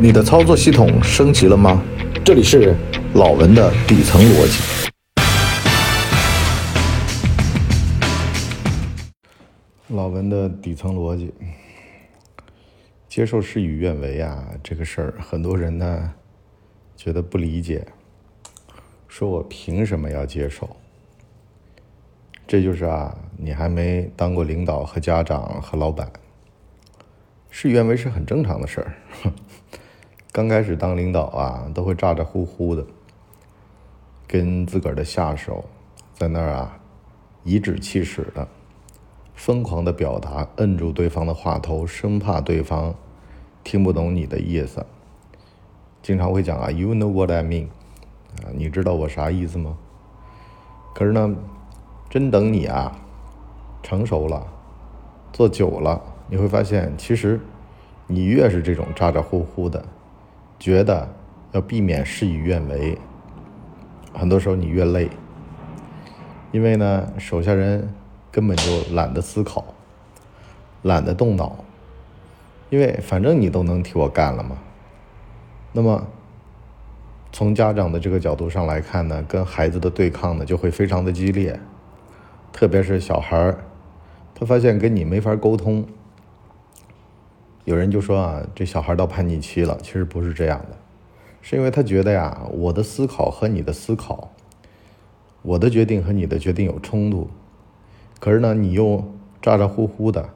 你的操作系统升级了吗？这里是老文的底层逻辑。老文的底层逻辑，接受事与愿违啊，这个事儿，很多人呢觉得不理解，说我凭什么要接受？这就是啊，你还没当过领导和家长和老板，事与愿违是很正常的事儿。刚开始当领导啊，都会咋咋呼呼的，跟自个儿的下属在那儿啊，颐指气使的，疯狂的表达，摁住对方的话头，生怕对方听不懂你的意思。经常会讲啊，You know what I mean？啊，你知道我啥意思吗？可是呢，真等你啊，成熟了，做久了，你会发现，其实你越是这种咋咋呼呼的。觉得要避免事与愿违，很多时候你越累，因为呢，手下人根本就懒得思考，懒得动脑，因为反正你都能替我干了嘛。那么，从家长的这个角度上来看呢，跟孩子的对抗呢就会非常的激烈，特别是小孩儿，他发现跟你没法沟通。有人就说啊，这小孩到叛逆期了，其实不是这样的，是因为他觉得呀，我的思考和你的思考，我的决定和你的决定有冲突，可是呢，你又咋咋呼呼的，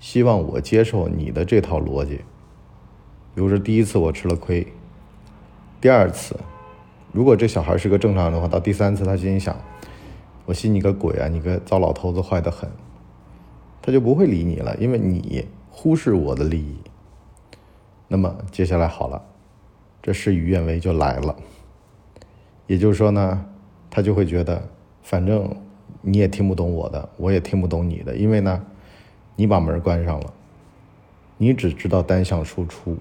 希望我接受你的这套逻辑。比如说第一次我吃了亏，第二次，如果这小孩是个正常人的话，到第三次他心里想，我信你个鬼啊，你个糟老头子坏的很，他就不会理你了，因为你。忽视我的利益，那么接下来好了，这事与愿违就来了。也就是说呢，他就会觉得，反正你也听不懂我的，我也听不懂你的，因为呢，你把门关上了，你只知道单向输出。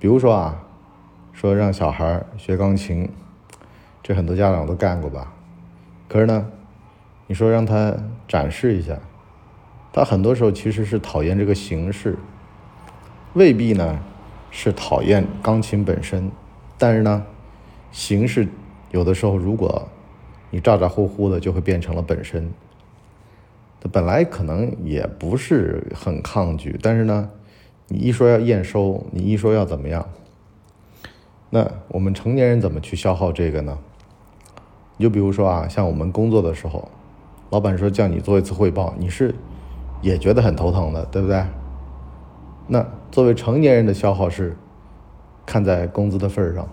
比如说啊，说让小孩学钢琴，这很多家长都干过吧？可是呢，你说让他展示一下。他很多时候其实是讨厌这个形式，未必呢是讨厌钢琴本身，但是呢，形式有的时候如果你咋咋呼呼的，就会变成了本身。他本来可能也不是很抗拒，但是呢，你一说要验收，你一说要怎么样，那我们成年人怎么去消耗这个呢？你就比如说啊，像我们工作的时候，老板说叫你做一次汇报，你是。也觉得很头疼的，对不对？那作为成年人的消耗是看在工资的份上，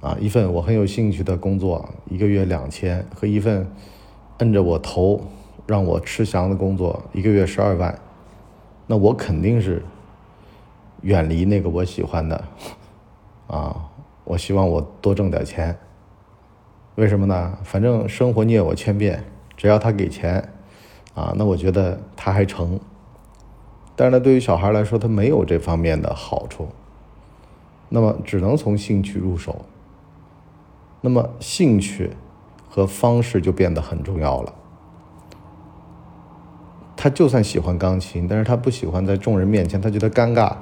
啊，一份我很有兴趣的工作，一个月两千，和一份摁着我头让我吃翔的工作，一个月十二万，那我肯定是远离那个我喜欢的，啊，我希望我多挣点钱。为什么呢？反正生活虐我千遍，只要他给钱。啊，那我觉得他还成，但是呢，对于小孩来说，他没有这方面的好处，那么只能从兴趣入手。那么兴趣和方式就变得很重要了。他就算喜欢钢琴，但是他不喜欢在众人面前，他觉得尴尬，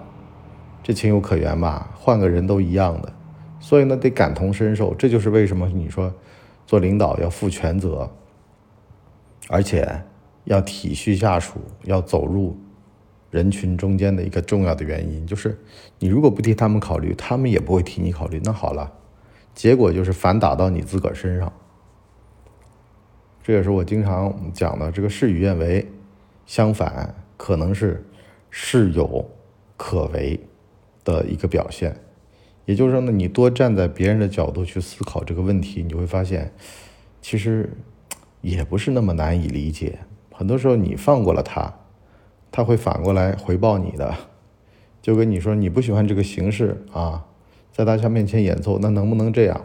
这情有可原吧？换个人都一样的，所以呢，得感同身受。这就是为什么你说做领导要负全责，而且。要体恤下属，要走入人群中间的一个重要的原因，就是你如果不替他们考虑，他们也不会替你考虑。那好了，结果就是反打到你自个儿身上。这也是我经常讲的，这个事与愿违，相反可能是事有可为的一个表现。也就是说呢，你多站在别人的角度去思考这个问题，你会发现，其实也不是那么难以理解。很多时候，你放过了他，他会反过来回报你的。就跟你说，你不喜欢这个形式啊，在大家面前演奏，那能不能这样？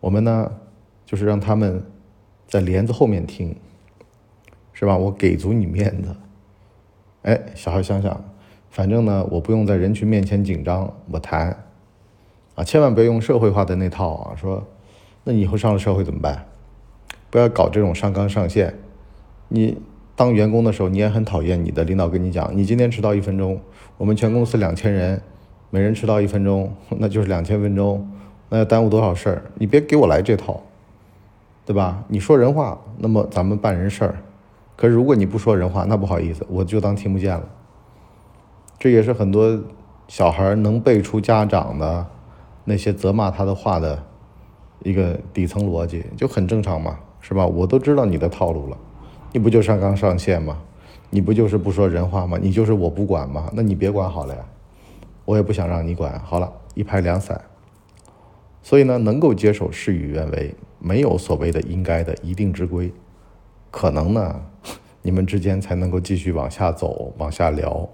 我们呢，就是让他们在帘子后面听，是吧？我给足你面子。哎，小孩想想，反正呢，我不用在人群面前紧张，我弹啊，千万不要用社会化的那套啊，说那你以后上了社会怎么办？不要搞这种上纲上线。你当员工的时候，你也很讨厌你的领导跟你讲，你今天迟到一分钟，我们全公司两千人，每人迟到一分钟，那就是两千分钟，那要耽误多少事儿？你别给我来这套，对吧？你说人话，那么咱们办人事儿。可是如果你不说人话，那不好意思，我就当听不见了。这也是很多小孩能背出家长的那些责骂他的话的一个底层逻辑，就很正常嘛，是吧？我都知道你的套路了，你不就上纲上线吗？你不就是不说人话吗？你就是我不管吗？那你别管好了呀，我也不想让你管。好了，一拍两散。所以呢，能够接受事与愿违，没有所谓的应该的一定之规，可能呢。你们之间才能够继续往下走，往下聊，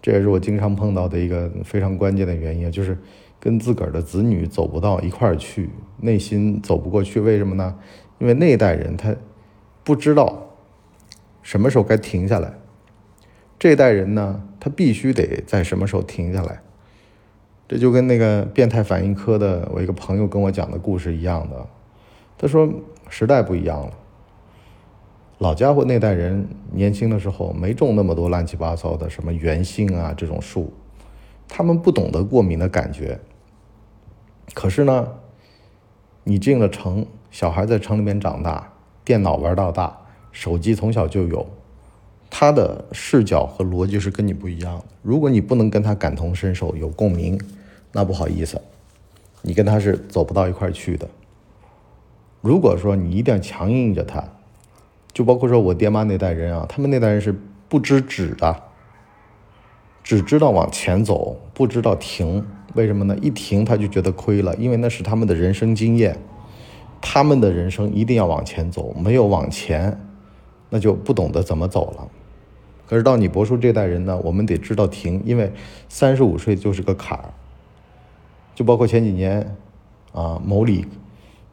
这也是我经常碰到的一个非常关键的原因，就是跟自个儿的子女走不到一块儿去，内心走不过去。为什么呢？因为那一代人他不知道什么时候该停下来，这代人呢，他必须得在什么时候停下来。这就跟那个变态反应科的我一个朋友跟我讲的故事一样的，他说时代不一样了。老家伙那代人年轻的时候没种那么多乱七八糟的什么圆杏啊这种树，他们不懂得过敏的感觉。可是呢，你进了城，小孩在城里面长大，电脑玩到大，手机从小就有，他的视角和逻辑是跟你不一样的。如果你不能跟他感同身受、有共鸣，那不好意思，你跟他是走不到一块去的。如果说你一定要强硬着他。就包括说我爹妈那代人啊，他们那代人是不知止的，只知道往前走，不知道停。为什么呢？一停他就觉得亏了，因为那是他们的人生经验，他们的人生一定要往前走，没有往前，那就不懂得怎么走了。可是到你伯叔这代人呢，我们得知道停，因为三十五岁就是个坎儿。就包括前几年啊，某里。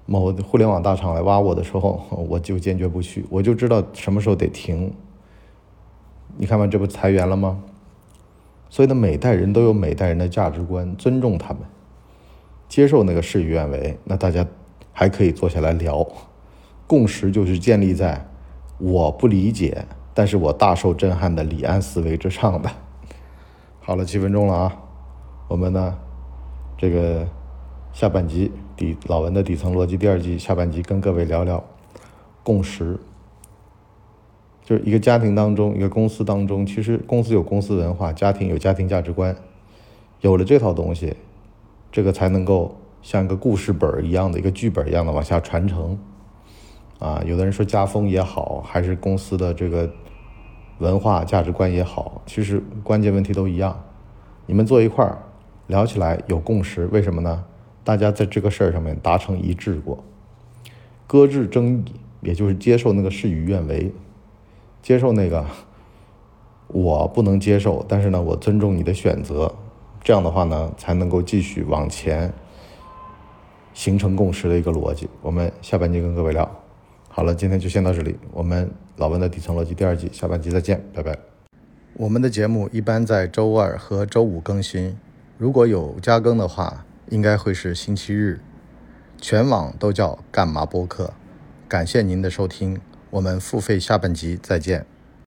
某互联网大厂来挖我的时候，我就坚决不去，我就知道什么时候得停。你看吧，这不裁员了吗？所以呢，每代人都有每代人的价值观，尊重他们，接受那个事与愿违，那大家还可以坐下来聊。共识就是建立在我不理解，但是我大受震撼的李安思维之上的。好了，七分钟了啊，我们呢，这个。下半集底老文的底层逻辑第二集下半集跟各位聊聊共识，就是一个家庭当中，一个公司当中，其实公司有公司文化，家庭有家庭价值观，有了这套东西，这个才能够像一个故事本一样的一个剧本一样的往下传承。啊，有的人说家风也好，还是公司的这个文化价值观也好，其实关键问题都一样。你们坐一块儿聊起来有共识，为什么呢？大家在这个事儿上面达成一致过，搁置争议，也就是接受那个事与愿违，接受那个我不能接受，但是呢，我尊重你的选择，这样的话呢，才能够继续往前形成共识的一个逻辑。我们下半节跟各位聊，好了，今天就先到这里，我们老温的底层逻辑第二季下半集再见，拜拜。我们的节目一般在周二和周五更新，如果有加更的话。应该会是星期日，全网都叫干嘛播客。感谢您的收听，我们付费下半集再见。